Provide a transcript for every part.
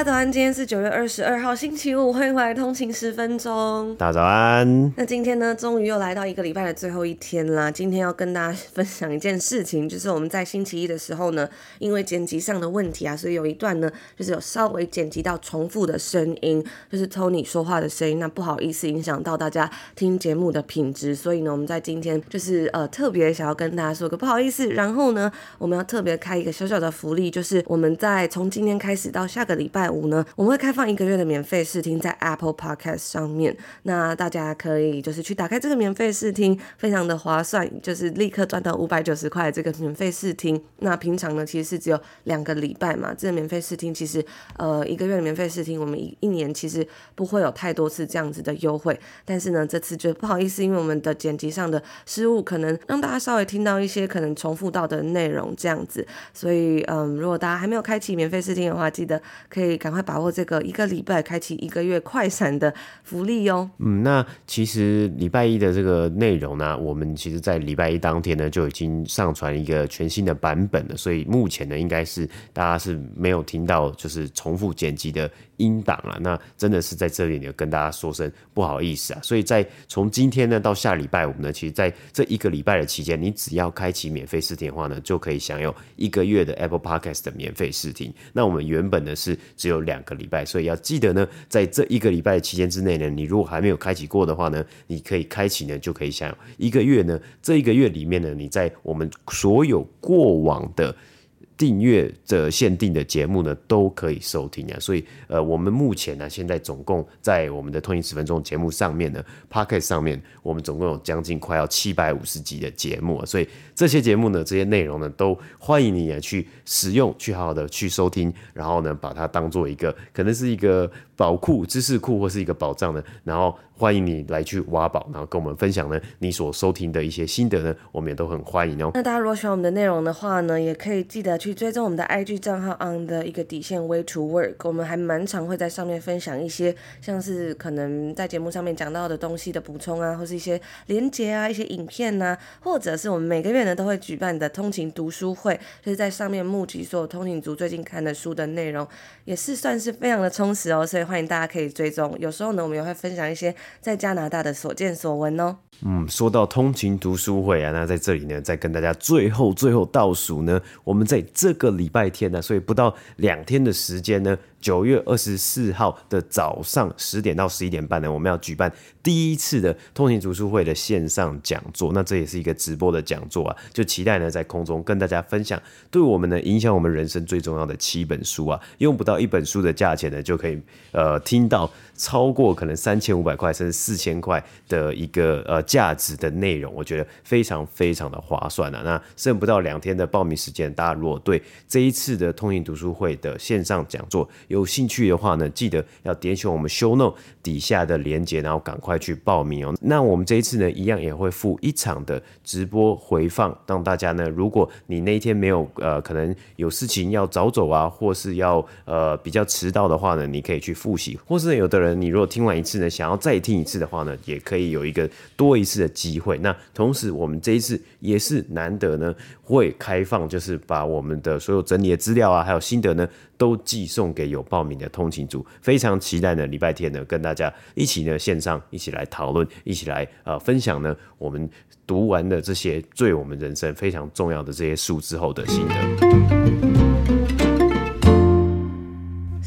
家早安，今天是九月二十二号，星期五，欢迎回来通勤十分钟。大家早安。那今天呢，终于又来到一个礼拜的最后一天啦。今天要跟大家分享一件事情，就是我们在星期一的时候呢，因为剪辑上的问题啊，所以有一段呢，就是有稍微剪辑到重复的声音，就是 Tony 说话的声音。那不好意思，影响到大家听节目的品质，所以呢，我们在今天就是呃特别想要跟大家说个不好意思。然后呢，我们要特别开一个小小的福利，就是我们在从今天开始到下个礼拜。五呢，我们会开放一个月的免费试听在 Apple Podcast 上面，那大家可以就是去打开这个免费试听，非常的划算，就是立刻赚到五百九十块这个免费试听。那平常呢，其实是只有两个礼拜嘛，这个免费试听其实呃一个月的免费试听，我们一一年其实不会有太多次这样子的优惠，但是呢，这次就不好意思，因为我们的剪辑上的失误，可能让大家稍微听到一些可能重复到的内容这样子，所以嗯，如果大家还没有开启免费试听的话，记得可以。赶快把握这个一个礼拜开启一个月快闪的福利哟。嗯，那其实礼拜一的这个内容呢，我们其实在礼拜一当天呢就已经上传一个全新的版本了，所以目前呢应该是大家是没有听到就是重复剪辑的音档了。那真的是在这里呢跟大家说声不好意思啊。所以在从今天呢到下礼拜五呢，其实在这一个礼拜的期间，你只要开启免费试听的话呢，就可以享有一个月的 Apple Podcast 的免费试听。那我们原本呢是只有两个礼拜，所以要记得呢，在这一个礼拜的期间之内呢，你如果还没有开启过的话呢，你可以开启呢，就可以享有一个月呢。这一个月里面呢，你在我们所有过往的。订阅的限定的节目呢，都可以收听啊，所以呃，我们目前呢，现在总共在我们的通勤十分钟节目上面呢，Podcast 上面，我们总共有将近快要七百五十集的节目啊，所以这些节目呢，这些内容呢，都欢迎你也去使用，去好好的去收听，然后呢，把它当做一个可能是一个宝库、知识库或是一个宝藏呢，然后。欢迎你来去挖宝，然后跟我们分享呢你所收听的一些心得呢，我们也都很欢迎哦。那大家如果喜欢我们的内容的话呢，也可以记得去追踪我们的 IG 账号 on 的一个底线 way to work，我们还蛮常会在上面分享一些像是可能在节目上面讲到的东西的补充啊，或是一些连接啊、一些影片呐、啊，或者是我们每个月的都会举办的通勤读书会，就是在上面募集所有通勤族最近看的书的内容，也是算是非常的充实哦，所以欢迎大家可以追踪。有时候呢，我们也会分享一些。在加拿大的所见所闻哦。嗯，说到通勤读书会啊，那在这里呢，再跟大家最后最后倒数呢，我们在这个礼拜天呢，所以不到两天的时间呢。九月二十四号的早上十点到十一点半呢，我们要举办第一次的通行读书会的线上讲座。那这也是一个直播的讲座啊，就期待呢在空中跟大家分享，对我们呢影响我们人生最重要的七本书啊，用不到一本书的价钱呢，就可以呃听到超过可能三千五百块甚至四千块的一个呃价值的内容，我觉得非常非常的划算啊。那剩不到两天的报名时间，大家如果对这一次的通勤读书会的线上讲座，有兴趣的话呢，记得要点选我们 show note 底下的链接，然后赶快去报名哦。那我们这一次呢，一样也会附一场的直播回放，让大家呢，如果你那一天没有呃，可能有事情要早走啊，或是要呃比较迟到的话呢，你可以去复习，或是有的人你如果听完一次呢，想要再听一次的话呢，也可以有一个多一次的机会。那同时我们这一次也是难得呢，会开放，就是把我们的所有整理的资料啊，还有心得呢。都寄送给有报名的通勤族，非常期待呢，礼拜天呢，跟大家一起呢线上一起来讨论，一起来呃分享呢我们读完的这些对我们人生非常重要的这些书之后的心得。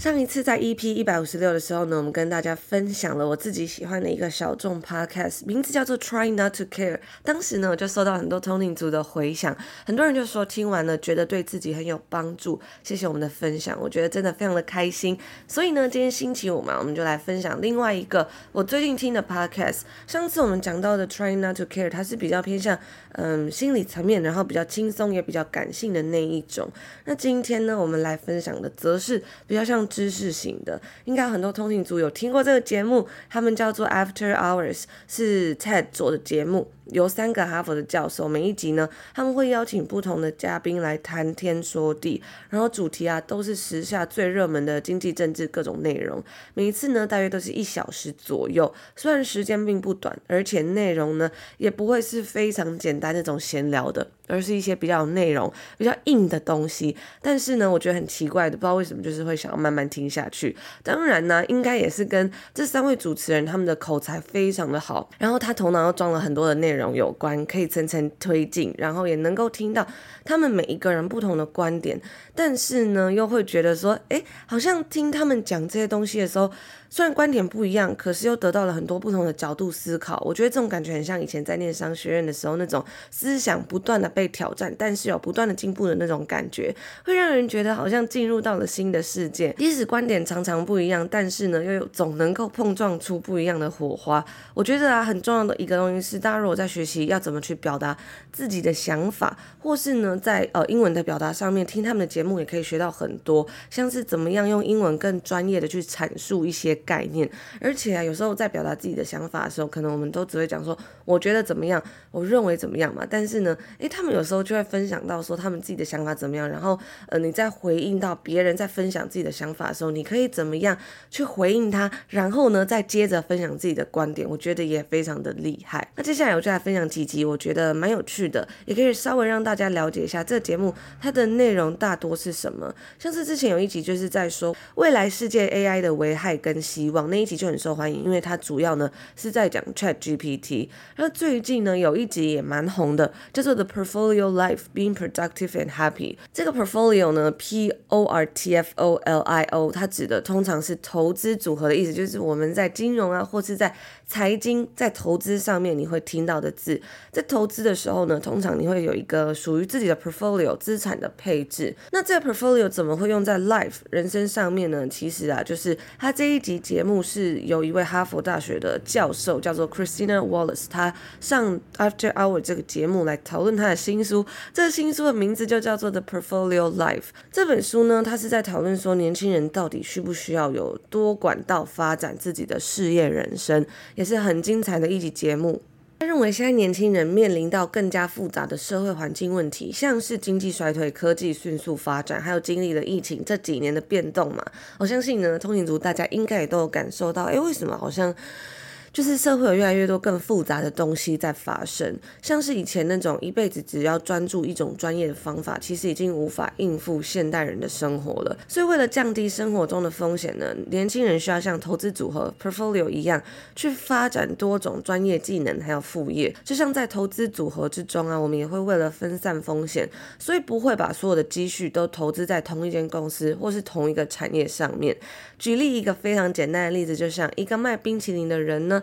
上一次在 EP 一百五十六的时候呢，我们跟大家分享了我自己喜欢的一个小众 podcast，名字叫做 Try Not to Care。当时呢，我就收到很多通勤族的回响，很多人就说听完了觉得对自己很有帮助。谢谢我们的分享，我觉得真的非常的开心。所以呢，今天星期五嘛，我们就来分享另外一个我最近听的 podcast。上次我们讲到的 Try Not to Care，它是比较偏向嗯心理层面，然后比较轻松也比较感性的那一种。那今天呢，我们来分享的则是比较像知识型的。应该很多通勤族有听过这个节目，他们叫做 After Hours，是 TED 做的节目。由三个哈佛的教授，每一集呢，他们会邀请不同的嘉宾来谈天说地，然后主题啊都是时下最热门的经济、政治各种内容。每一次呢，大约都是一小时左右，虽然时间并不短，而且内容呢也不会是非常简单那种闲聊的。而是一些比较有内容、比较硬的东西，但是呢，我觉得很奇怪的，不知道为什么，就是会想要慢慢听下去。当然呢，应该也是跟这三位主持人他们的口才非常的好，然后他头脑又装了很多的内容有关，可以层层推进，然后也能够听到他们每一个人不同的观点，但是呢，又会觉得说，哎，好像听他们讲这些东西的时候。虽然观点不一样，可是又得到了很多不同的角度思考。我觉得这种感觉很像以前在念商学院的时候那种思想不断的被挑战，但是有不断的进步的那种感觉，会让人觉得好像进入到了新的世界。即使观点常常不一样，但是呢，又有总能够碰撞出不一样的火花。我觉得啊，很重要的一个东西是，大家如果在学习要怎么去表达自己的想法，或是呢，在呃英文的表达上面听他们的节目，也可以学到很多，像是怎么样用英文更专业的去阐述一些。概念，而且啊，有时候在表达自己的想法的时候，可能我们都只会讲说，我觉得怎么样，我认为怎么样嘛。但是呢，诶，他们有时候就会分享到说他们自己的想法怎么样，然后呃，你在回应到别人在分享自己的想法的时候，你可以怎么样去回应他，然后呢，再接着分享自己的观点，我觉得也非常的厉害。那接下来我就来分享几集，我觉得蛮有趣的，也可以稍微让大家了解一下这个节目它的内容大多是什么。像是之前有一集就是在说未来世界 AI 的危害跟。希望那一集就很受欢迎，因为它主要呢是在讲 Chat GPT。那最近呢有一集也蛮红的，叫做 The Portfolio Life Being Productive and Happy。这个 Portfolio 呢，P O R T F O L I O，它指的通常是投资组合的意思，就是我们在金融啊或是在财经在投资上面你会听到的字。在投资的时候呢，通常你会有一个属于自己的 Portfolio 资产的配置。那这个 Portfolio 怎么会用在 Life 人生上面呢？其实啊，就是它这一集。节目是由一位哈佛大学的教授，叫做 Christina Wallace，他上 After Hour 这个节目来讨论他的新书。这个新书的名字就叫做 The Portfolio Life。这本书呢，他是在讨论说，年轻人到底需不需要有多管道发展自己的事业人生，也是很精彩的一集节目。他认为，现在年轻人面临到更加复杂的社会环境问题，像是经济衰退、科技迅速发展，还有经历了疫情这几年的变动嘛。我相信呢，通勤族大家应该也都有感受到，诶，为什么好像？就是社会有越来越多更复杂的东西在发生，像是以前那种一辈子只要专注一种专业的方法，其实已经无法应付现代人的生活了。所以为了降低生活中的风险呢，年轻人需要像投资组合 portfolio 一样，去发展多种专业技能，还有副业。就像在投资组合之中啊，我们也会为了分散风险，所以不会把所有的积蓄都投资在同一间公司或是同一个产业上面。举例一个非常简单的例子，就像一个卖冰淇淋的人呢，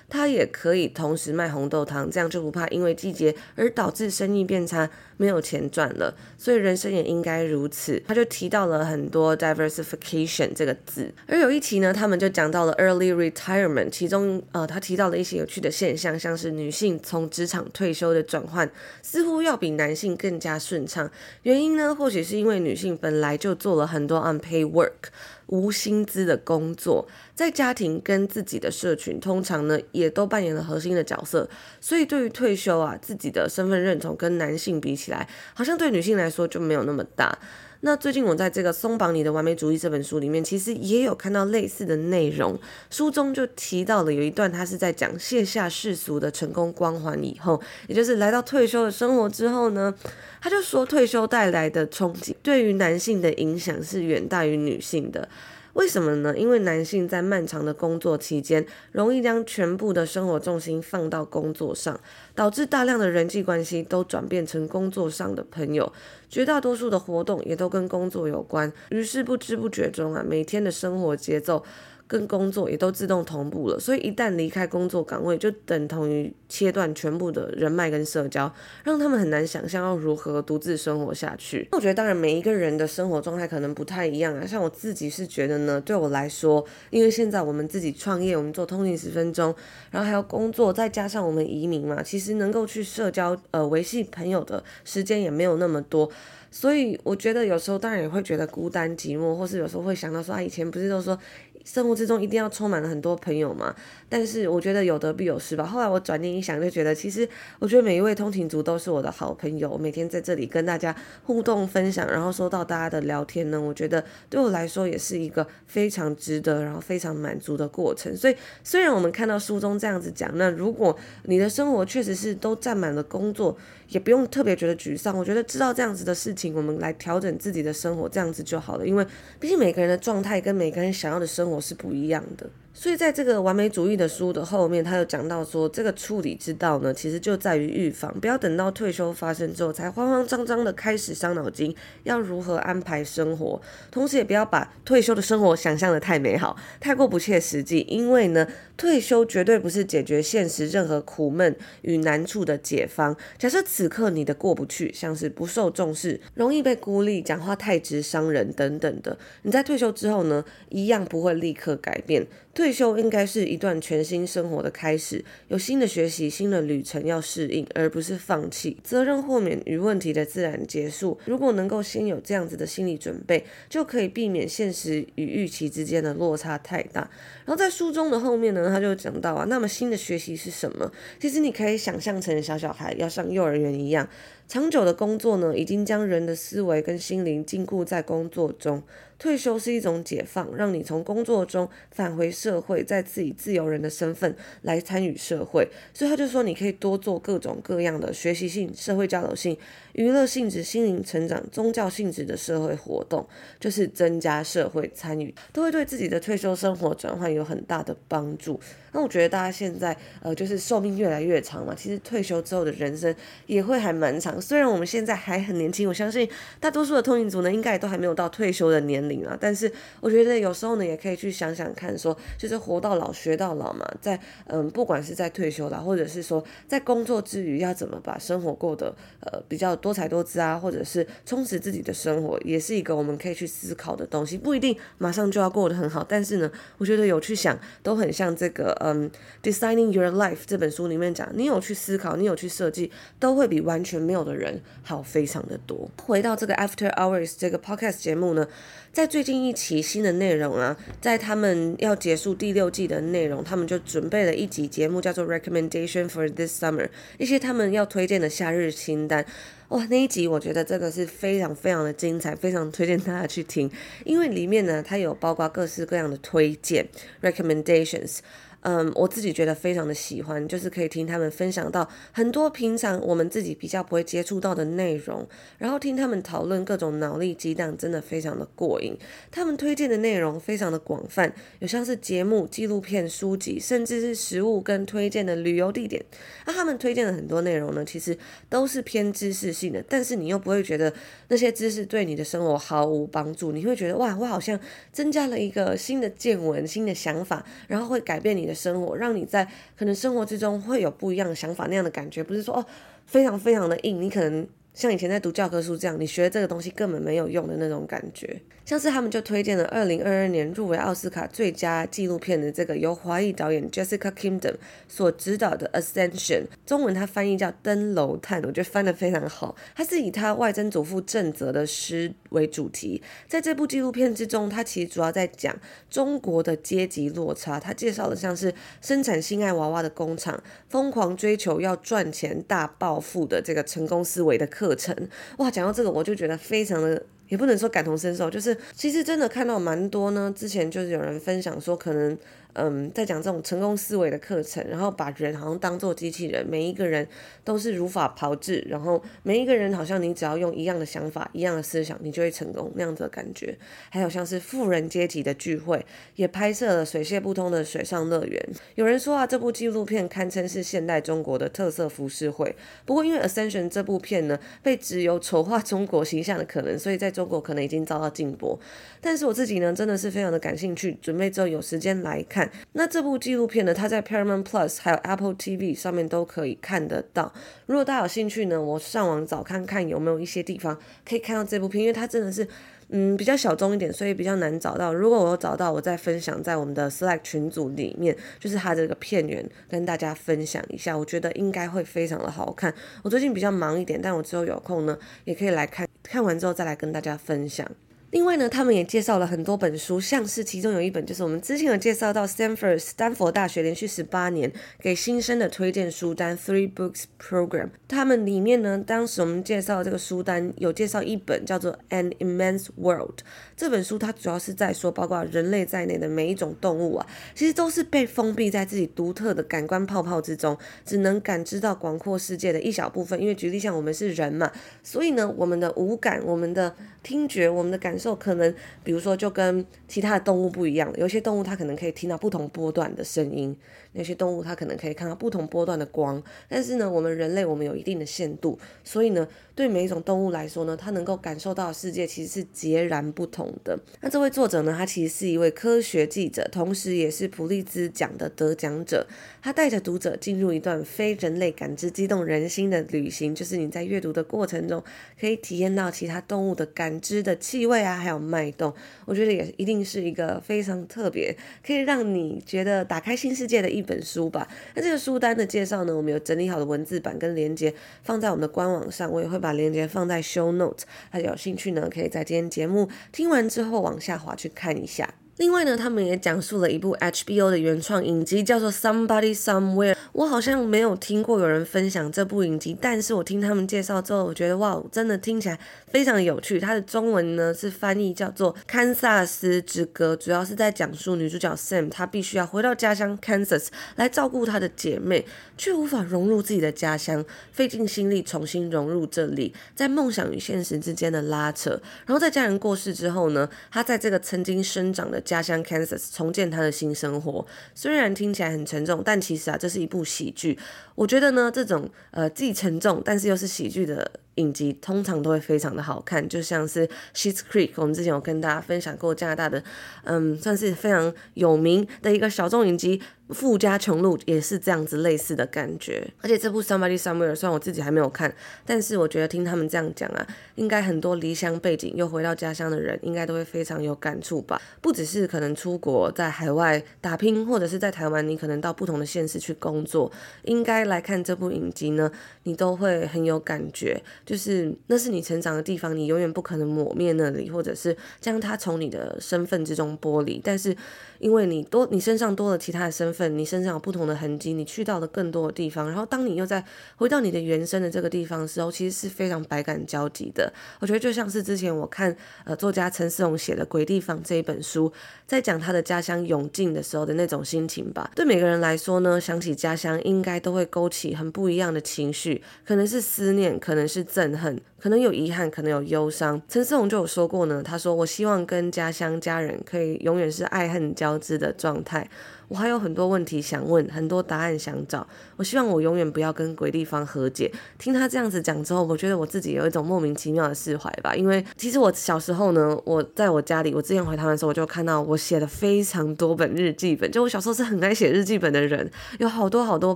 他也可以同时卖红豆汤，这样就不怕因为季节而导致生意变差，没有钱赚了。所以人生也应该如此。他就提到了很多 diversification 这个字，而有一题呢，他们就讲到了 early retirement，其中呃，他提到了一些有趣的现象，像是女性从职场退休的转换似乎要比男性更加顺畅。原因呢，或许是因为女性本来就做了很多 unpaid work。无薪资的工作，在家庭跟自己的社群，通常呢也都扮演了核心的角色。所以对于退休啊，自己的身份认同跟男性比起来，好像对女性来说就没有那么大。那最近我在这个松绑你的完美主义这本书里面，其实也有看到类似的内容。书中就提到了有一段，他是在讲卸下世俗的成功光环以后，也就是来到退休的生活之后呢，他就说退休带来的冲击对于男性的影响是远大于女性的。为什么呢？因为男性在漫长的工作期间，容易将全部的生活重心放到工作上，导致大量的人际关系都转变成工作上的朋友，绝大多数的活动也都跟工作有关。于是不知不觉中啊，每天的生活节奏。跟工作也都自动同步了，所以一旦离开工作岗位，就等同于切断全部的人脉跟社交，让他们很难想象要如何独自生活下去。我觉得，当然每一个人的生活状态可能不太一样啊。像我自己是觉得呢，对我来说，因为现在我们自己创业，我们做通勤十分钟，然后还要工作，再加上我们移民嘛，其实能够去社交、呃维系朋友的时间也没有那么多。所以我觉得有时候当然也会觉得孤单寂寞，或是有时候会想到说啊，以前不是都说。生活之中一定要充满了很多朋友嘛，但是我觉得有得必有失吧。后来我转念一想，就觉得其实我觉得每一位通勤族都是我的好朋友。我每天在这里跟大家互动分享，然后收到大家的聊天呢，我觉得对我来说也是一个非常值得，然后非常满足的过程。所以虽然我们看到书中这样子讲，那如果你的生活确实是都占满了工作，也不用特别觉得沮丧。我觉得知道这样子的事情，我们来调整自己的生活，这样子就好了。因为毕竟每个人的状态跟每个人想要的生活是不一样的。所以，在这个完美主义的书的后面，他有讲到说，这个处理之道呢，其实就在于预防，不要等到退休发生之后，才慌慌张张的开始伤脑筋，要如何安排生活。同时，也不要把退休的生活想象得太美好，太过不切实际。因为呢，退休绝对不是解决现实任何苦闷与难处的解方。假设此刻你的过不去，像是不受重视、容易被孤立、讲话太直伤人等等的，你在退休之后呢，一样不会立刻改变。退休应该是一段全新生活的开始，有新的学习、新的旅程要适应，而不是放弃。责任豁免与问题的自然结束。如果能够先有这样子的心理准备，就可以避免现实与预期之间的落差太大。然后在书中的后面呢，他就讲到啊，那么新的学习是什么？其实你可以想象成小小孩要上幼儿园一样。长久的工作呢，已经将人的思维跟心灵禁锢在工作中。退休是一种解放，让你从工作中返回社会，再次以自由人的身份来参与社会。所以他就说，你可以多做各种各样的学习性、社会交流性、娱乐性质、心灵成长、宗教性质的社会活动，就是增加社会参与，都会对自己的退休生活转换有很大的帮助。那我觉得大家现在呃，就是寿命越来越长嘛，其实退休之后的人生也会还蛮长。虽然我们现在还很年轻，我相信大多数的通勤族呢，应该也都还没有到退休的年龄啊。但是我觉得有时候呢，也可以去想想看说，就是活到老学到老嘛，在嗯，不管是在退休了，或者是说在工作之余，要怎么把生活过得呃比较多彩多姿啊，或者是充实自己的生活，也是一个我们可以去思考的东西。不一定马上就要过得很好，但是呢，我觉得有去想，都很像这个。嗯，《Designing Your Life》这本书里面讲，你有去思考，你有去设计，都会比完全没有的人好非常的多。回到这个 After Hours 这个 Podcast 节目呢，在最近一期新的内容啊，在他们要结束第六季的内容，他们就准备了一集节目，叫做 Recommendation for This Summer，一些他们要推荐的夏日清单。哇，那一集我觉得真的是非常非常的精彩，非常推荐大家去听，因为里面呢，它有包括各式各样的推荐 Recommendations。嗯，我自己觉得非常的喜欢，就是可以听他们分享到很多平常我们自己比较不会接触到的内容，然后听他们讨论各种脑力激荡，真的非常的过瘾。他们推荐的内容非常的广泛，有像是节目、纪录片、书籍，甚至是食物跟推荐的旅游地点。那他们推荐的很多内容呢，其实都是偏知识性的，但是你又不会觉得那些知识对你的生活毫无帮助，你会觉得哇，我好像增加了一个新的见闻、新的想法，然后会改变你的。生活让你在可能生活之中会有不一样的想法，那样的感觉不是说哦，非常非常的硬，你可能。像以前在读教科书这样，你学这个东西根本没有用的那种感觉。像是他们就推荐了二零二二年入围奥斯卡最佳纪录片的这个由华裔导演 Jessica Kingdom 所执导的《Ascension》，中文它翻译叫《登楼探》，我觉得翻得非常好。它是以他外曾祖父郑泽的诗为主题，在这部纪录片之中，它其实主要在讲中国的阶级落差。它介绍了像是生产性爱娃娃的工厂，疯狂追求要赚钱、大暴富的这个成功思维的。课程哇，讲到这个我就觉得非常的，也不能说感同身受，就是其实真的看到蛮多呢。之前就是有人分享说，可能。嗯，在讲这种成功思维的课程，然后把人好像当做机器人，每一个人都是如法炮制，然后每一个人好像你只要用一样的想法、一样的思想，你就会成功那样子的感觉。还有像是富人阶级的聚会，也拍摄了水泄不通的水上乐园。有人说啊，这部纪录片堪称是现代中国的特色浮世绘。不过因为《Ascension》这部片呢，被指有丑化中国形象的可能，所以在中国可能已经遭到禁播。但是我自己呢，真的是非常的感兴趣，准备之后有时间来看。那这部纪录片呢，它在 Paramount Plus 还有 Apple TV 上面都可以看得到。如果大家有兴趣呢，我上网找看看有没有一些地方可以看到这部片，因为它真的是嗯比较小众一点，所以比较难找到。如果我有找到，我再分享在我们的 Slack 群组里面，就是它这个片源跟大家分享一下。我觉得应该会非常的好看。我最近比较忙一点，但我之后有空呢，也可以来看。看完之后再来跟大家分享。另外呢，他们也介绍了很多本书，像是其中有一本就是我们之前有介绍到 Stanford 斯坦福大学连续十八年给新生的推荐书单 Three Books Program。他们里面呢，当时我们介绍这个书单有介绍一本叫做 An Immense World 这本书，它主要是在说，包括人类在内的每一种动物啊，其实都是被封闭在自己独特的感官泡泡之中，只能感知到广阔世界的一小部分。因为举例像我们是人嘛，所以呢，我们的五感、我们的听觉、我们的感受可能，比如说就跟其他的动物不一样，有些动物它可能可以听到不同波段的声音，那些动物它可能可以看到不同波段的光。但是呢，我们人类我们有一定的限度，所以呢，对每一种动物来说呢，它能够感受到世界其实是截然不同的。那这位作者呢，他其实是一位科学记者，同时也是普利兹奖的得奖者。他带着读者进入一段非人类感知激动人心的旅行，就是你在阅读的过程中可以体验到其他动物的感知的气味啊，还有脉动。我觉得也一定是一个非常特别，可以让你觉得打开新世界的一本书吧。那这个书单的介绍呢，我们有整理好的文字版跟连接放在我们的官网上，我也会把链接放在 show note，大家有兴趣呢，可以在今天节目听完之后往下滑去看一下。另外呢，他们也讲述了一部 HBO 的原创影集，叫做《Somebody Somewhere》。我好像没有听过有人分享这部影集，但是我听他们介绍之后，我觉得哇，真的听起来非常有趣。它的中文呢是翻译叫做《堪萨斯之歌》，主要是在讲述女主角 Sam，她必须要回到家乡 Kansas 来照顾她的姐妹，却无法融入自己的家乡，费尽心力重新融入这里，在梦想与现实之间的拉扯。然后在家人过世之后呢，她在这个曾经生长的家乡 Kansas 重建他的新生活，虽然听起来很沉重，但其实啊，这是一部喜剧。我觉得呢，这种呃既沉重但是又是喜剧的影集，通常都会非常的好看。就像是 Schitt's Creek，我们之前有跟大家分享过加拿大的，嗯，算是非常有名的一个小众影集。富家穷路也是这样子类似的感觉，而且这部 Somebody Somewhere 虽然我自己还没有看，但是我觉得听他们这样讲啊，应该很多离乡背景又回到家乡的人，应该都会非常有感触吧。不只是可能出国在海外打拼，或者是在台湾，你可能到不同的县市去工作，应该来看这部影集呢，你都会很有感觉，就是那是你成长的地方，你永远不可能抹灭那里，或者是将它从你的身份之中剥离，但是因为你多，你身上多了其他的身份。你身上有不同的痕迹，你去到了更多的地方，然后当你又在回到你的原生的这个地方的时候，其实是非常百感交集的。我觉得就像是之前我看呃作家陈思荣写的《鬼地方》这一本书，在讲他的家乡永靖的时候的那种心情吧。对每个人来说呢，想起家乡应该都会勾起很不一样的情绪，可能是思念，可能是憎恨，可能有遗憾，可能有忧伤。陈思荣就有说过呢，他说：“我希望跟家乡家人可以永远是爱恨交织的状态。”我还有很多问题想问，很多答案想找。我希望我永远不要跟鬼地方和解。听他这样子讲之后，我觉得我自己有一种莫名其妙的释怀吧。因为其实我小时候呢，我在我家里，我之前回台湾的时候，我就看到我写了非常多本日记本。就我小时候是很爱写日记本的人，有好多好多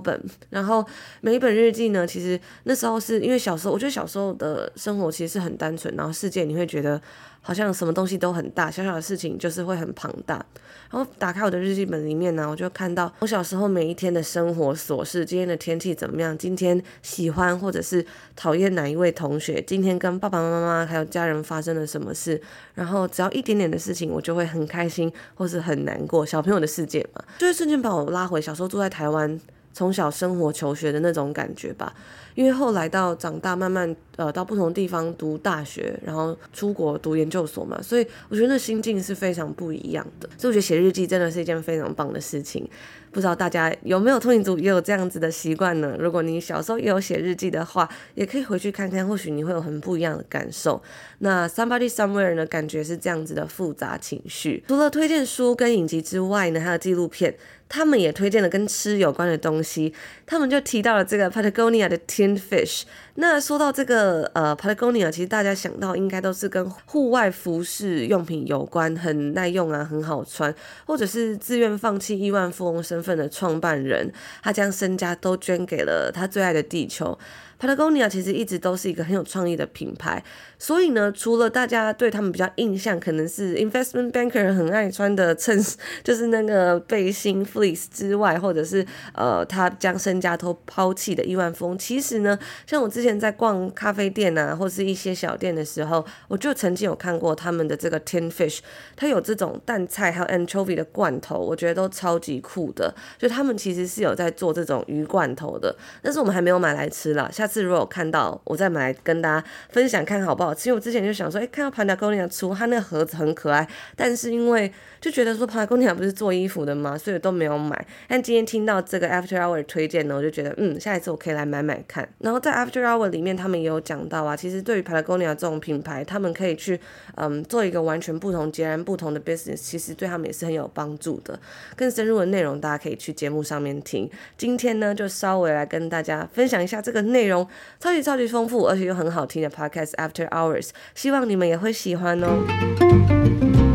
本。然后每一本日记呢，其实那时候是因为小时候，我觉得小时候的生活其实是很单纯，然后世界你会觉得。好像什么东西都很大，小小的事情就是会很庞大。然后打开我的日记本里面呢，我就看到我小时候每一天的生活琐事，今天的天气怎么样？今天喜欢或者是讨厌哪一位同学？今天跟爸爸妈妈还有家人发生了什么事？然后只要一点点的事情，我就会很开心或是很难过。小朋友的世界嘛，就会瞬间把我拉回小时候住在台湾。从小生活求学的那种感觉吧，因为后来到长大，慢慢呃到不同地方读大学，然后出国读研究所嘛，所以我觉得那心境是非常不一样的。所以我觉得写日记真的是一件非常棒的事情。不知道大家有没有通勤族也有这样子的习惯呢？如果你小时候也有写日记的话，也可以回去看看，或许你会有很不一样的感受。那 Somebody Somewhere 呢，感觉是这样子的复杂情绪。除了推荐书跟影集之外呢，还有纪录片。他们也推荐了跟吃有关的东西，他们就提到了这个 Patagonia 的 tin Fish。那说到这个呃 Patagonia，其实大家想到应该都是跟户外服饰用品有关，很耐用啊，很好穿，或者是自愿放弃亿万富翁身份的创办人，他将身家都捐给了他最爱的地球。Patagonia 其实一直都是一个很有创意的品牌，所以呢，除了大家对他们比较印象可能是 investment banker 很爱穿的衬，就是那个背心 fleece 之外，或者是呃他将身家都抛弃的亿万富翁，其实呢，像我之前在逛咖啡店啊，或是一些小店的时候，我就曾经有看过他们的这个 tin fish，它有这种淡菜还有 anchovy 的罐头，我觉得都超级酷的。就他们其实是有在做这种鱼罐头的，但是我们还没有买来吃了。下次如果看到，我再买来跟大家分享看好不好其实我之前就想说，哎，看到 Patagonia 出，它那个盒子很可爱，但是因为就觉得说 Patagonia 不是做衣服的吗，所以都没有买。但今天听到这个 After Hour 推荐呢，我就觉得，嗯，下一次我可以来买买看。然后在 After Hour 里面，他们也有讲到啊，其实对于 Patagonia 这种品牌，他们可以去嗯做一个完全不同、截然不同的 business，其实对他们也是很有帮助的。更深入的内容，大家可以去节目上面听。今天呢，就稍微来跟大家分享一下这个内容，超级超级丰富，而且又很好听的 Podcast After Hours，希望你们也会喜欢哦。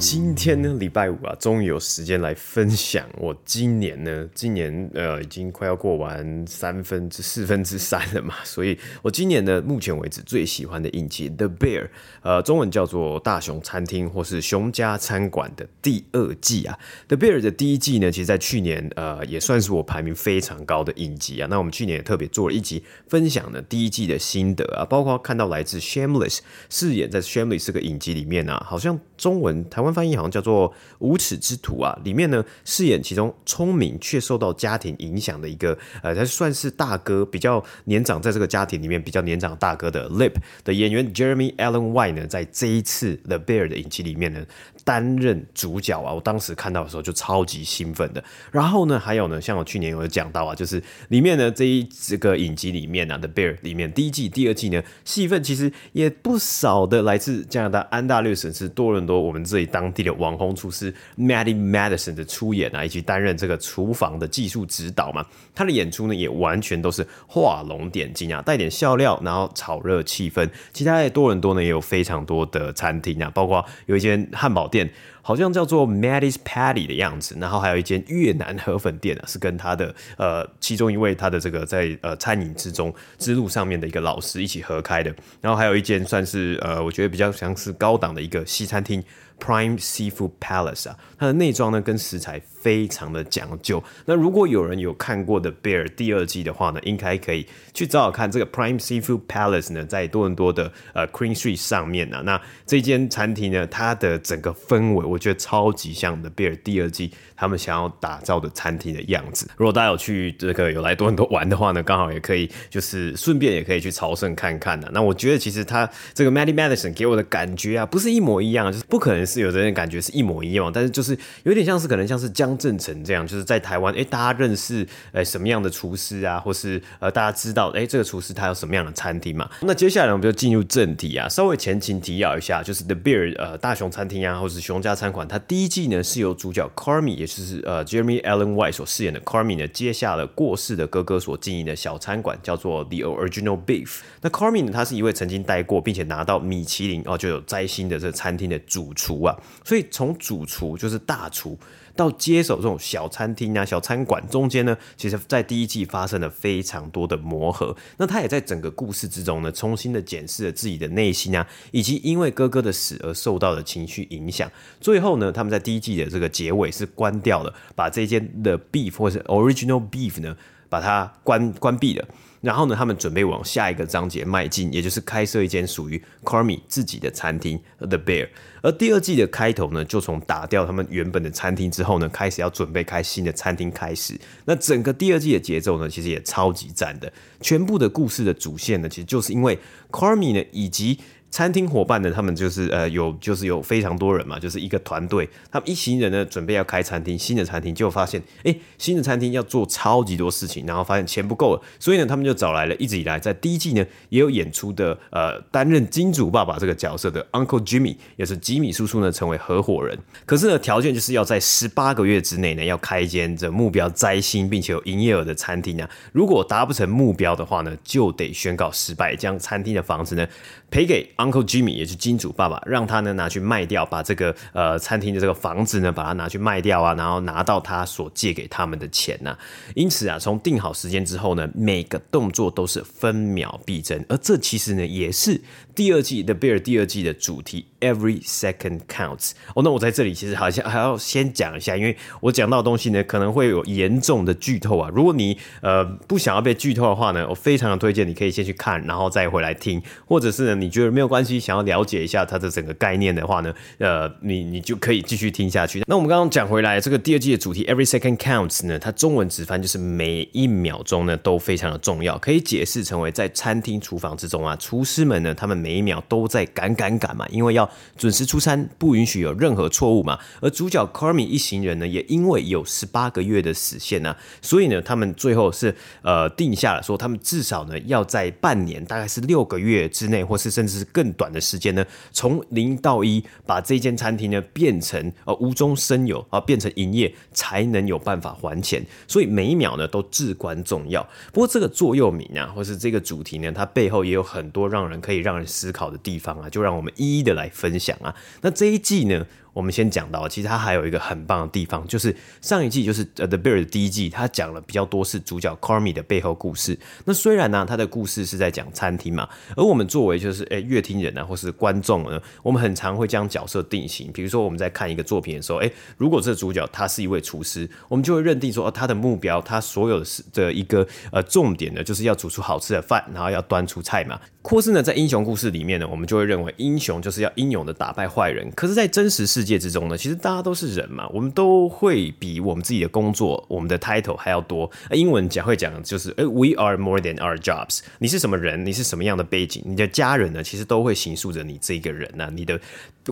今天呢，礼拜五啊，终于有时间来分享我今年呢，今年呃已经快要过完三分之四分之三了嘛，所以我今年呢，目前为止最喜欢的影集《The Bear》，呃，中文叫做《大熊餐厅》或是《熊家餐馆》的第二季啊，《The Bear》的第一季呢，其实在去年呃也算是我排名非常高的影集啊。那我们去年也特别做了一集分享呢第一季的心得啊，包括看到来自 Shameless 饰演在 Shameless 这个影集里面啊，好像中文台湾。翻译好像叫做《无耻之徒》啊，里面呢饰演其中聪明却受到家庭影响的一个呃，他算是大哥，比较年长，在这个家庭里面比较年长大哥的 Lip 的演员 Jeremy Allen White 呢，在这一次 The Bear 的影集里面呢。担任主角啊！我当时看到的时候就超级兴奋的。然后呢，还有呢，像我去年有讲到啊，就是里面呢这一这个影集里面啊，《The Bear》里面第一季、第二季呢戏份其实也不少的，来自加拿大安大略省是多伦多我们这里当地的网红厨师 Matty Madison 的出演啊，以及担任这个厨房的技术指导嘛。他的演出呢也完全都是画龙点睛啊，带点笑料，然后炒热气氛。其他在多伦多呢也有非常多的餐厅啊，包括有一间汉堡店，好像叫做 Maddie's Patty 的样子，然后还有一间越南河粉店啊，是跟他的呃其中一位他的这个在呃餐饮之中之路上面的一个老师一起合开的，然后还有一间算是呃我觉得比较像是高档的一个西餐厅。Prime Seafood Palace 啊，它的内装呢跟食材非常的讲究。那如果有人有看过的《Bear》第二季的话呢，应该可以去找找看这个 Prime Seafood Palace 呢，在多伦多的呃 Queen Street 上面啊。那这间餐厅呢，它的整个氛围我觉得超级像的《Bear》第二季他们想要打造的餐厅的样子。如果大家有去这个有来多伦多玩的话呢，刚好也可以就是顺便也可以去朝圣看看的。那我觉得其实它这个 Maddy Madison 给我的感觉啊，不是一模一样，就是不可能。是有的人感觉是一模一样，但是就是有点像是可能像是江振成这样，就是在台湾，哎，大家认识哎什么样的厨师啊，或是呃大家知道，哎，这个厨师他有什么样的餐厅嘛？那接下来我们就进入正题啊，稍微前情提要一下，就是 The Bear 呃大熊餐厅啊，或是熊家餐馆，它第一季呢是由主角 Carmi，也就是呃 Jeremy Allen White 所饰演的 Carmi 呢，接下了过世的哥哥所经营的小餐馆，叫做 The Original Beef。那 Carmi 呢，他是一位曾经待过并且拿到米其林哦就有摘星的这个餐厅的主厨。啊，所以从主厨就是大厨到接手这种小餐厅啊、小餐馆中间呢，其实在第一季发生了非常多的磨合。那他也在整个故事之中呢，重新的检视了自己的内心啊，以及因为哥哥的死而受到的情绪影响。最后呢，他们在第一季的这个结尾是关掉了，把这间的 beef 或是 original beef 呢，把它关关闭了。然后呢，他们准备往下一个章节迈进，也就是开设一间属于 Carmi 自己的餐厅 The Bear。而第二季的开头呢，就从打掉他们原本的餐厅之后呢，开始要准备开新的餐厅开始。那整个第二季的节奏呢，其实也超级赞的。全部的故事的主线呢，其实就是因为 Carmi 呢以及餐厅伙伴呢，他们就是呃有就是有非常多人嘛，就是一个团队，他们一行人呢准备要开餐厅，新的餐厅，结果发现哎，新的餐厅要做超级多事情，然后发现钱不够了，所以呢，他们就找来了一直以来在第一季呢也有演出的呃担任金主爸爸这个角色的 Uncle Jimmy，也是吉米叔叔呢成为合伙人，可是呢条件就是要在十八个月之内呢要开一间这目标摘星并且有营业额的餐厅啊，如果达不成目标的话呢，就得宣告失败，将餐厅的房子呢赔给。Uncle Jimmy 也是金主爸爸，让他呢拿去卖掉，把这个呃餐厅的这个房子呢，把它拿去卖掉啊，然后拿到他所借给他们的钱呐、啊。因此啊，从定好时间之后呢，每个动作都是分秒必争，而这其实呢也是第二季 The Bear 第二季的主题。Every second counts。哦，那我在这里其实好像还要先讲一下，因为我讲到的东西呢，可能会有严重的剧透啊。如果你呃不想要被剧透的话呢，我非常的推荐你可以先去看，然后再回来听，或者是呢你觉得没有关系，想要了解一下它的整个概念的话呢，呃，你你就可以继续听下去。那我们刚刚讲回来，这个第二季的主题 Every second counts 呢，它中文直翻就是每一秒钟呢都非常的重要，可以解释成为在餐厅厨房之中啊，厨师们呢他们每一秒都在赶赶赶嘛，因为要准时出餐，不允许有任何错误嘛。而主角 Carmi 一行人呢，也因为有十八个月的死线呢、啊，所以呢，他们最后是呃定下了说，他们至少呢要在半年，大概是六个月之内，或是甚至是更短的时间呢，从零到一把这间餐厅呢变成呃无中生有啊，变成营业，才能有办法还钱。所以每一秒呢都至关重要。不过这个座右铭啊，或是这个主题呢，它背后也有很多让人可以让人思考的地方啊，就让我们一一的来分享啊。那这一季呢，我们先讲到，其实它还有一个很棒的地方，就是上一季就是呃 The Bear 的第一季，它讲了比较多是主角 Carmy 的背后故事。那虽然呢，他的故事是在讲餐厅嘛，而我们作为就是诶乐听人啊，或是观众呢，我们很常会将角色定型。比如说我们在看一个作品的时候，诶，如果这主角他是一位厨师，我们就会认定说，哦，他的目标，他所有的的一个呃重点呢，就是要煮出好吃的饭，然后要端出菜嘛。或是呢，在英雄故事里面呢，我们就会认为英雄就是要英勇的打败坏人。可是，在真实世界之中呢，其实大家都是人嘛，我们都会比我们自己的工作、我们的 title 还要多。英文讲会讲就是，诶，We are more than our jobs。你是什么人？你是什么样的背景？你的家人呢？其实都会形塑着你这个人呐、你的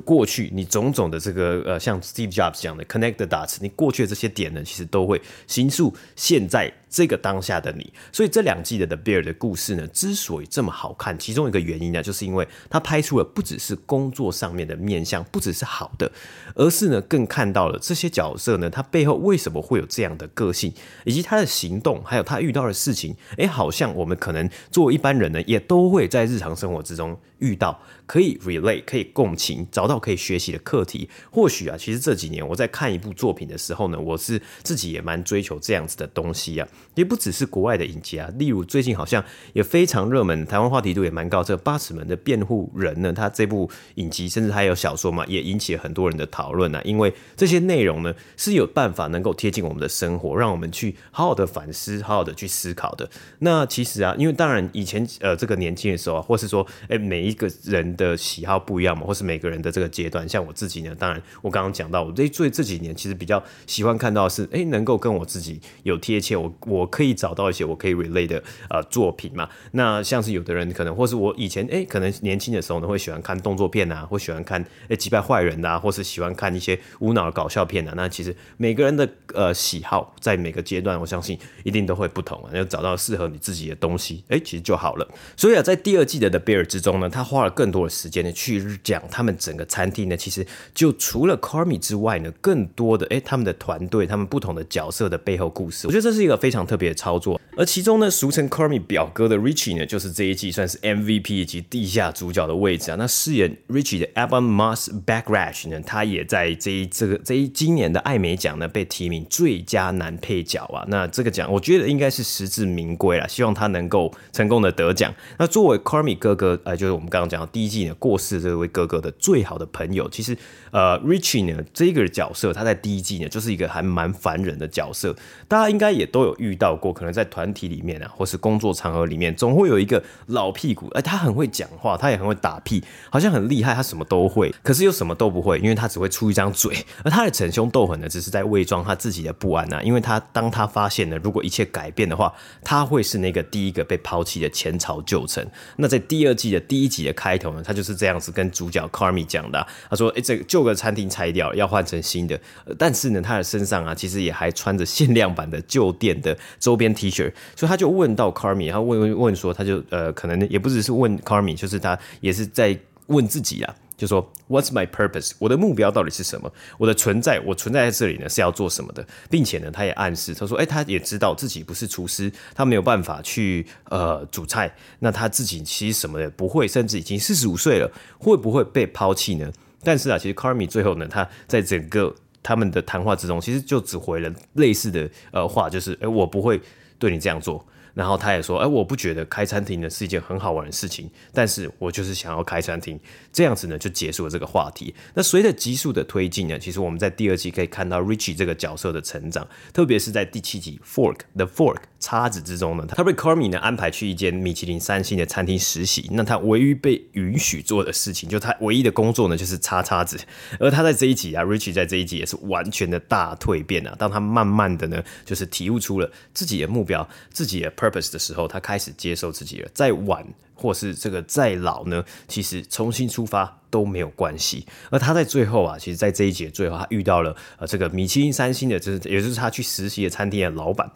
过去，你种种的这个呃，像 Steve Jobs 讲的 connect the dots，你过去的这些点呢，其实都会形塑现在。这个当下的你，所以这两季的 The Bear 的故事呢，之所以这么好看，其中一个原因呢，就是因为他拍出了不只是工作上面的面向，不只是好的，而是呢，更看到了这些角色呢，他背后为什么会有这样的个性，以及他的行动，还有他遇到的事情，哎，好像我们可能作为一般人呢，也都会在日常生活之中遇到。可以 relate，可以共情，找到可以学习的课题。或许啊，其实这几年我在看一部作品的时候呢，我是自己也蛮追求这样子的东西啊。也不只是国外的影集啊，例如最近好像也非常热门，台湾话题度也蛮高。这个八尺门的辩护人呢，他这部影集甚至还有小说嘛，也引起了很多人的讨论啊。因为这些内容呢是有办法能够贴近我们的生活，让我们去好好的反思，好好的去思考的。那其实啊，因为当然以前呃这个年轻的时候啊，或是说哎每一个人。的喜好不一样嘛，或是每个人的这个阶段，像我自己呢，当然我刚刚讲到，我这最这几年其实比较喜欢看到的是，哎、能够跟我自己有贴切，我我可以找到一些我可以 relate 的呃作品嘛。那像是有的人可能，或是我以前哎、可能年轻的时候呢，会喜欢看动作片啊，或喜欢看哎击败坏人啊，或是喜欢看一些无脑搞笑片啊。那其实每个人的呃喜好，在每个阶段，我相信一定都会不同啊。要找到适合你自己的东西，哎、其实就好了。所以啊，在第二季的 The Bear 之中呢，他花了更多的时间呢去讲他们整个餐厅呢，其实就除了 Carmy 之外呢，更多的诶，他们的团队，他们不同的角色的背后故事，我觉得这是一个非常特别的操作。而其中呢，俗称 Carmy 表哥的 Richie 呢，就是这一季算是 MVP 以及地下主角的位置啊。那饰演 Richie 的 Ebon Moss Backrash 呢，他也在这一这个这一今年的艾美奖呢被提名最佳男配角啊。那这个奖我觉得应该是实至名归啦，希望他能够成功的得奖。那作为 Carmy 哥哥，呃，就是我们刚刚讲到第一季呢过。世这位哥哥的最好的朋友。其实，呃，Richie 呢，这个角色他在第一季呢，就是一个还蛮烦人的角色。大家应该也都有遇到过，可能在团体里面啊，或是工作场合里面，总会有一个老屁股。哎，他很会讲话，他也很会打屁，好像很厉害，他什么都会，可是又什么都不会，因为他只会出一张嘴。而他的逞凶斗狠呢，只是在伪装他自己的不安啊。因为他当他发现呢，如果一切改变的话，他会是那个第一个被抛弃的前朝旧臣。那在第二季的第一集的开头呢，他就是这样。子跟主角 Carmy 讲的，他说：“哎，这个旧的餐厅拆掉，要换成新的。但是呢，他的身上啊，其实也还穿着限量版的旧店的周边 T 恤。所以他就问到 Carmy，他问问问说，他就呃，可能也不只是问 Carmy，就是他也是在问自己啊。”就说 What's my purpose？我的目标到底是什么？我的存在，我存在在这里呢是要做什么的？并且呢，他也暗示他说，哎，他也知道自己不是厨师，他没有办法去呃煮菜。那他自己其实什么也不会，甚至已经四十五岁了，会不会被抛弃呢？但是啊，其实 Carmy 最后呢，他在整个他们的谈话之中，其实就只回了类似的呃话，就是哎，我不会对你这样做。然后他也说，哎，我不觉得开餐厅呢是一件很好玩的事情，但是我就是想要开餐厅，这样子呢就结束了这个话题。那随着集数的推进呢，其实我们在第二季可以看到 Richie 这个角色的成长，特别是在第七集 Fork the Fork 叉子之中呢，他被 Carmy 呢安排去一间米其林三星的餐厅实习，那他唯一被允许做的事情，就他唯一的工作呢就是叉叉子，而他在这一集啊，Richie 在这一集也是完全的大蜕变啊，当他慢慢的呢就是体悟出了自己的目标，自己的 purpose 的时候，他开始接受自己了。再晚或是这个再老呢，其实重新出发都没有关系。而他在最后啊，其实，在这一节最后，他遇到了呃这个米其林三星的，就是也就是他去实习的餐厅的老板。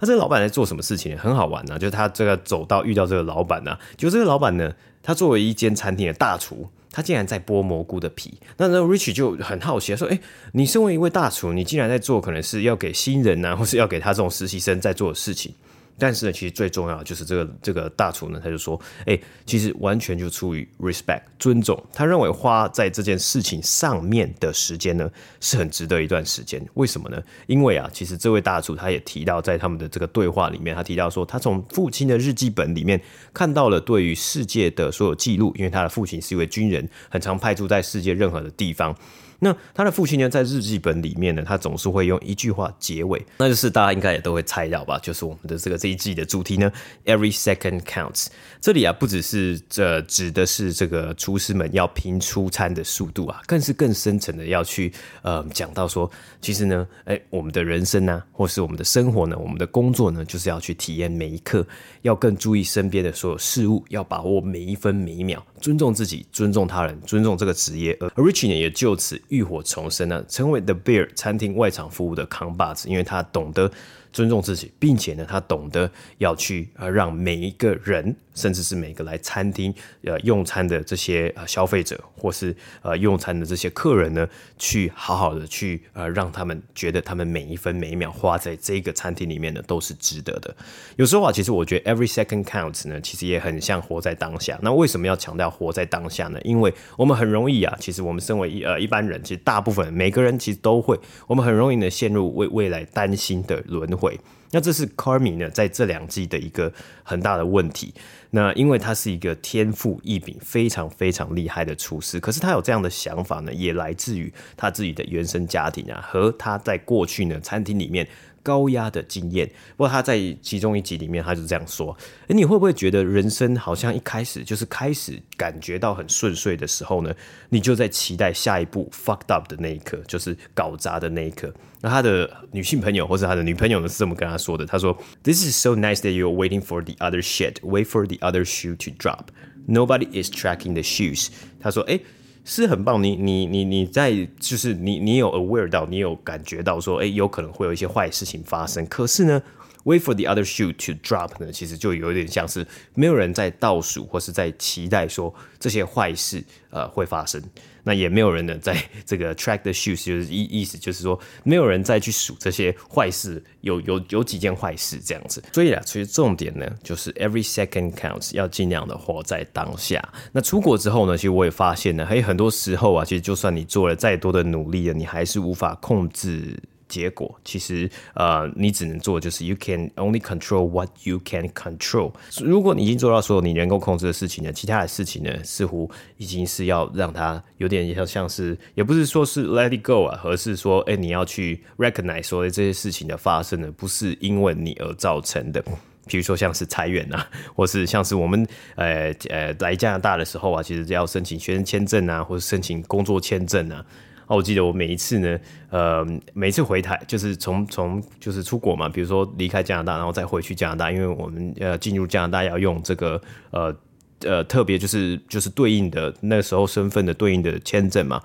那这个老板在做什么事情？很好玩呢、啊，就是他这个走到遇到这个老板呢、啊，就这个老板呢，他作为一间餐厅的大厨，他竟然在剥蘑菇的皮。那那 Rich 就很好奇，说：“哎，你身为一位大厨，你竟然在做可能是要给新人啊，或是要给他这种实习生在做的事情。”但是呢，其实最重要就是这个这个大厨呢，他就说，哎，其实完全就出于 respect 尊重，他认为花在这件事情上面的时间呢，是很值得一段时间。为什么呢？因为啊，其实这位大厨他也提到，在他们的这个对话里面，他提到说，他从父亲的日记本里面看到了对于世界的所有记录，因为他的父亲是一位军人，很常派驻在世界任何的地方。那他的父亲呢，在日记本里面呢，他总是会用一句话结尾，那就是大家应该也都会猜到吧，就是我们的这个这一季的主题呢，Every second counts。这里啊，不只是这指的是这个厨师们要拼出餐的速度啊，更是更深层的要去呃讲到说，其实呢，哎，我们的人生呢、或是我们的生活呢，我们的工作呢，就是要去体验每一刻，要更注意身边的所有事物，要把握每一分每一秒，尊重自己，尊重他人，尊重这个职业。而 Richie 呢，也就此。浴火重生呢，成为 The Bear 餐厅外场服务的扛把子，因为他懂得。尊重自己，并且呢，他懂得要去呃让每一个人，甚至是每个来餐厅呃用餐的这些呃消费者，或是呃用餐的这些客人呢，去好好的去呃让他们觉得他们每一分每一秒花在这个餐厅里面呢都是值得的。有时候啊，其实我觉得 every second counts 呢，其实也很像活在当下。那为什么要强调活在当下呢？因为我们很容易啊，其实我们身为一呃一般人，其实大部分每个人其实都会，我们很容易呢陷入为未来担心的轮回。那这是 Carmi 呢，在这两季的一个很大的问题。那因为他是一个天赋异禀、非常非常厉害的厨师，可是他有这样的想法呢，也来自于他自己的原生家庭啊，和他在过去呢餐厅里面。高压的经验，不过他在其中一集里面，他就这样说：诶，你会不会觉得人生好像一开始就是开始感觉到很顺遂的时候呢？你就在期待下一步 fucked up 的那一刻，就是搞砸的那一刻。那他的女性朋友或者他的女朋友呢是这么跟他说的：他说，This is so nice that you're waiting for the other shit, wait for the other shoe to drop. Nobody is tracking the shoes。他说，诶。是很棒，你你你你在就是你你有 aware 到，你有感觉到说，哎，有可能会有一些坏事情发生。可是呢，wait for the other shoe to drop 呢，其实就有点像是没有人在倒数或是在期待说这些坏事呃会发生。那也没有人能，在 这个 track the shoes，就是意意思就是说，没有人再去数这些坏事，有有有几件坏事这样子。所以啊，其实重点呢，就是 every second counts，要尽量的活在当下。那出国之后呢，其实我也发现呢，还有很多时候啊，其实就算你做了再多的努力了，你还是无法控制。结果其实，呃，你只能做就是 you can only control what you can control。如果你已经做到所有你能够控制的事情呢，其他的事情呢，似乎已经是要让它有点像像是，也不是说是 let it go 啊，而是说，哎，你要去 recognize 说这些事情的发生呢，不是因为你而造成的。比如说像是裁员啊，或是像是我们呃呃来加拿大的时候啊，其实要申请学生签证啊，或者申请工作签证啊。哦，我记得我每一次呢，呃，每次回台就是从从就是出国嘛，比如说离开加拿大，然后再回去加拿大，因为我们呃进入加拿大要用这个呃呃特别就是就是对应的那时候身份的对应的签证嘛。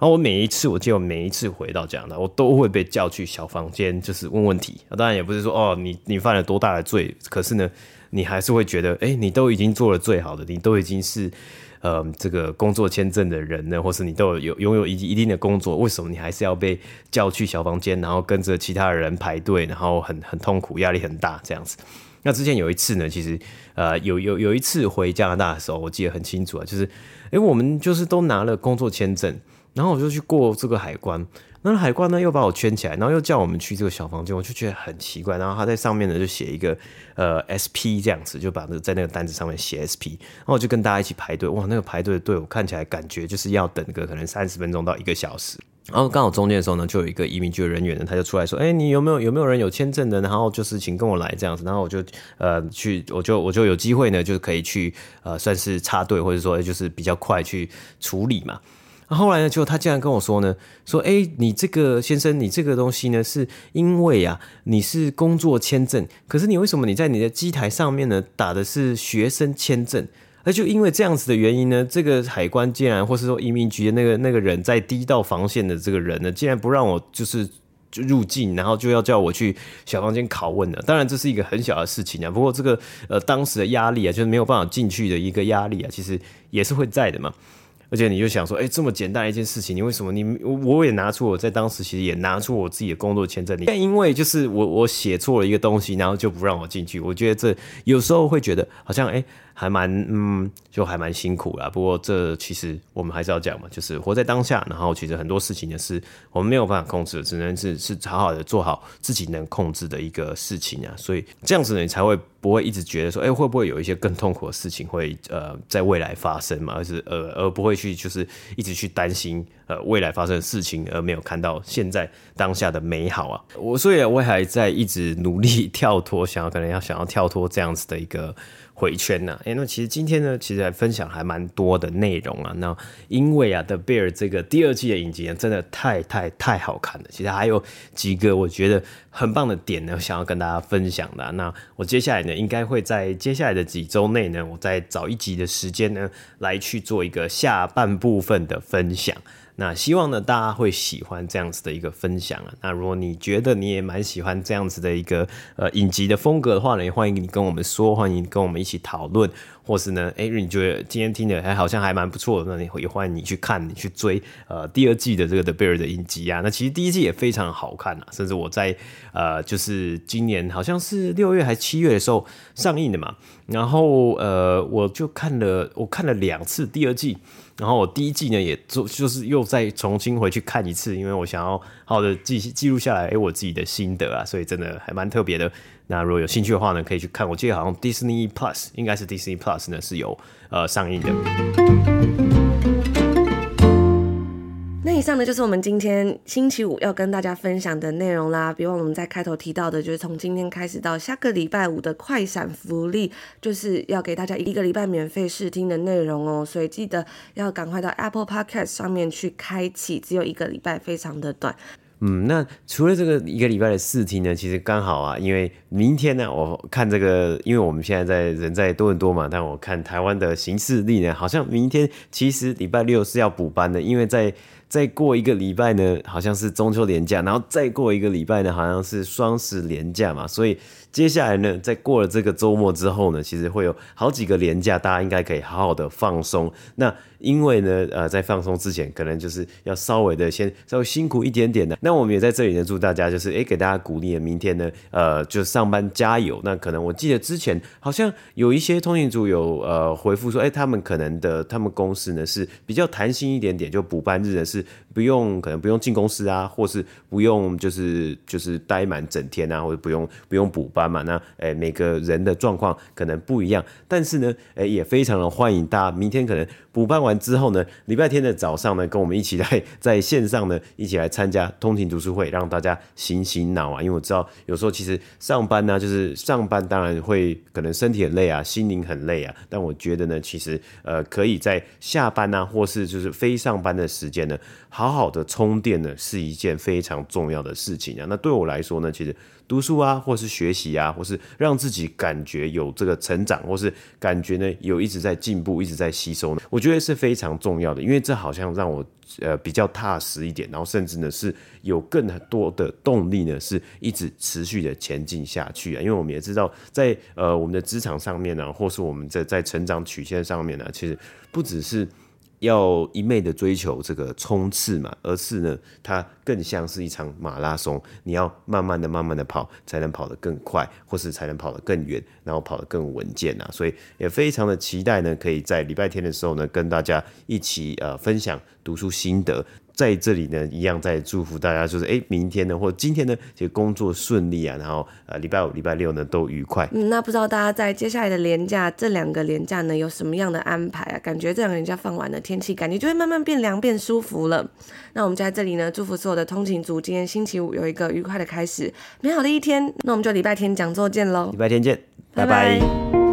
然后我每一次，我记得我每一次回到加拿大，我都会被叫去小房间，就是问问题。当然也不是说哦，你你犯了多大的罪，可是呢，你还是会觉得，哎，你都已经做了最好的，你都已经是。呃，这个工作签证的人呢，或是你都有拥有一一定的工作，为什么你还是要被叫去小房间，然后跟着其他人排队，然后很很痛苦，压力很大这样子？那之前有一次呢，其实呃有有有一次回加拿大的时候，我记得很清楚啊，就是诶，我们就是都拿了工作签证，然后我就去过这个海关。那海关呢又把我圈起来，然后又叫我们去这个小房间，我就觉得很奇怪。然后他在上面呢就写一个呃 SP 这样子，就把那在那个单子上面写 SP，然后我就跟大家一起排队。哇，那个排队的队伍看起来感觉就是要等个可能三十分钟到一个小时。然后刚好中间的时候呢，就有一个移民局的人员呢，他就出来说：“哎，你有没有有没有人有签证的？然后就是请跟我来这样子。”然后我就呃去，我就我就有机会呢，就是可以去呃算是插队，或者说就是比较快去处理嘛。后来呢，就他竟然跟我说呢，说：“哎，你这个先生，你这个东西呢，是因为啊你是工作签证，可是你为什么你在你的机台上面呢打的是学生签证？”那就因为这样子的原因呢，这个海关竟然，或是说移民局的那个那个人在第一道防线的这个人呢，竟然不让我就是就入境，然后就要叫我去小房间拷问了。当然这是一个很小的事情啊，不过这个呃当时的压力啊，就是没有办法进去的一个压力啊，其实也是会在的嘛。而且你就想说，哎、这么简单一件事情，你为什么你我也拿出我在当时其实也拿出我自己的工作签证，但因为就是我我写错了一个东西，然后就不让我进去。我觉得这有时候会觉得好像哎、还蛮嗯，就还蛮辛苦啦。不过这其实我们还是要讲嘛，就是活在当下。然后其实很多事情呢是我们没有办法控制的，只能是是好好的做好自己能控制的一个事情啊。所以这样子呢，你才会。不会一直觉得说，哎，会不会有一些更痛苦的事情会呃在未来发生嘛？而是呃而不会去就是一直去担心呃未来发生的事情，而没有看到现在当下的美好啊。我所以我还在一直努力跳脱，想要可能要想要跳脱这样子的一个。回圈呐、啊，哎，那其实今天呢，其实还分享还蛮多的内容啊。那因为啊，《The Bear》这个第二季的影集呢，真的太太太好看了。其实还有几个我觉得很棒的点呢，想要跟大家分享的、那我接下来呢，应该会在接下来的几周内呢，我再找一集的时间呢，来去做一个下半部分的分享。那希望呢，大家会喜欢这样子的一个分享啊。那如果你觉得你也蛮喜欢这样子的一个呃影集的风格的话呢，也欢迎你跟我们说，欢迎跟我们一起讨论，或是呢，哎，你觉得今天听的还好像还蛮不错的，那你也欢迎你去看，你去追呃第二季的这个 The Bear 的影集啊。那其实第一季也非常好看啊，甚至我在呃就是今年好像是六月还七月的时候上映的嘛，然后呃我就看了我看了两次第二季。然后我第一季呢，也做就是又再重新回去看一次，因为我想要好好的记记录下来，诶，我自己的心得啊，所以真的还蛮特别的。那如果有兴趣的话呢，可以去看。我记得好像 Disney Plus 应该是 Disney Plus 呢是有呃上映的。以上呢就是我们今天星期五要跟大家分享的内容啦。别忘我们在开头提到的，就是从今天开始到下个礼拜五的快闪福利，就是要给大家一个礼拜免费试听的内容哦。所以记得要赶快到 Apple Podcast 上面去开启，只有一个礼拜，非常的短。嗯，那除了这个一个礼拜的试听呢，其实刚好啊，因为明天呢，我看这个，因为我们现在在人在多伦多嘛，但我看台湾的行事历呢，好像明天其实礼拜六是要补班的，因为在。再过一个礼拜呢，好像是中秋连假，然后再过一个礼拜呢，好像是双十连假嘛，所以。接下来呢，在过了这个周末之后呢，其实会有好几个连假，大家应该可以好好的放松。那因为呢，呃，在放松之前，可能就是要稍微的先稍微辛苦一点点的。那我们也在这里呢，祝大家就是诶，给大家鼓励。明天呢，呃，就上班加油。那可能我记得之前好像有一些通讯组有呃回复说，诶，他们可能的他们公司呢是比较弹性一点点，就补班日呢是不用可能不用进公司啊，或是不用就是就是待满整天啊，或者不用不用补班嘛，那诶，每个人的状况可能不一样，但是呢，诶，也非常的欢迎大家明天可能补班完之后呢，礼拜天的早上呢，跟我们一起来在线上呢，一起来参加通勤读书会，让大家醒醒脑啊！因为我知道有时候其实上班呢，就是上班当然会可能身体很累啊，心灵很累啊，但我觉得呢，其实呃，可以在下班啊，或是就是非上班的时间呢，好好的充电呢，是一件非常重要的事情啊。那对我来说呢，其实。读书啊，或是学习啊，或是让自己感觉有这个成长，或是感觉呢有一直在进步，一直在吸收呢，我觉得是非常重要的，因为这好像让我呃比较踏实一点，然后甚至呢是有更多的动力呢，是一直持续的前进下去啊。因为我们也知道在，在呃我们的职场上面呢，或是我们在在成长曲线上面呢，其实不只是。要一昧的追求这个冲刺嘛，而是呢，它更像是一场马拉松，你要慢慢的、慢慢的跑，才能跑得更快，或是才能跑得更远，然后跑得更稳健啊。所以也非常的期待呢，可以在礼拜天的时候呢，跟大家一起呃分享。读书心得。在这里呢，一样在祝福大家，就是哎，明天呢，或今天呢，其实工作顺利啊，然后呃，礼拜五、礼拜六呢都愉快。嗯，那不知道大家在接下来的连假这两个连假呢，有什么样的安排啊？感觉这两个连假放完了，天气感觉就会慢慢变凉、变舒服了。那我们就在这里呢，祝福所有的通勤族，今天星期五有一个愉快的开始，美好的一天。那我们就礼拜天讲座见喽，礼拜天见，拜拜。拜拜。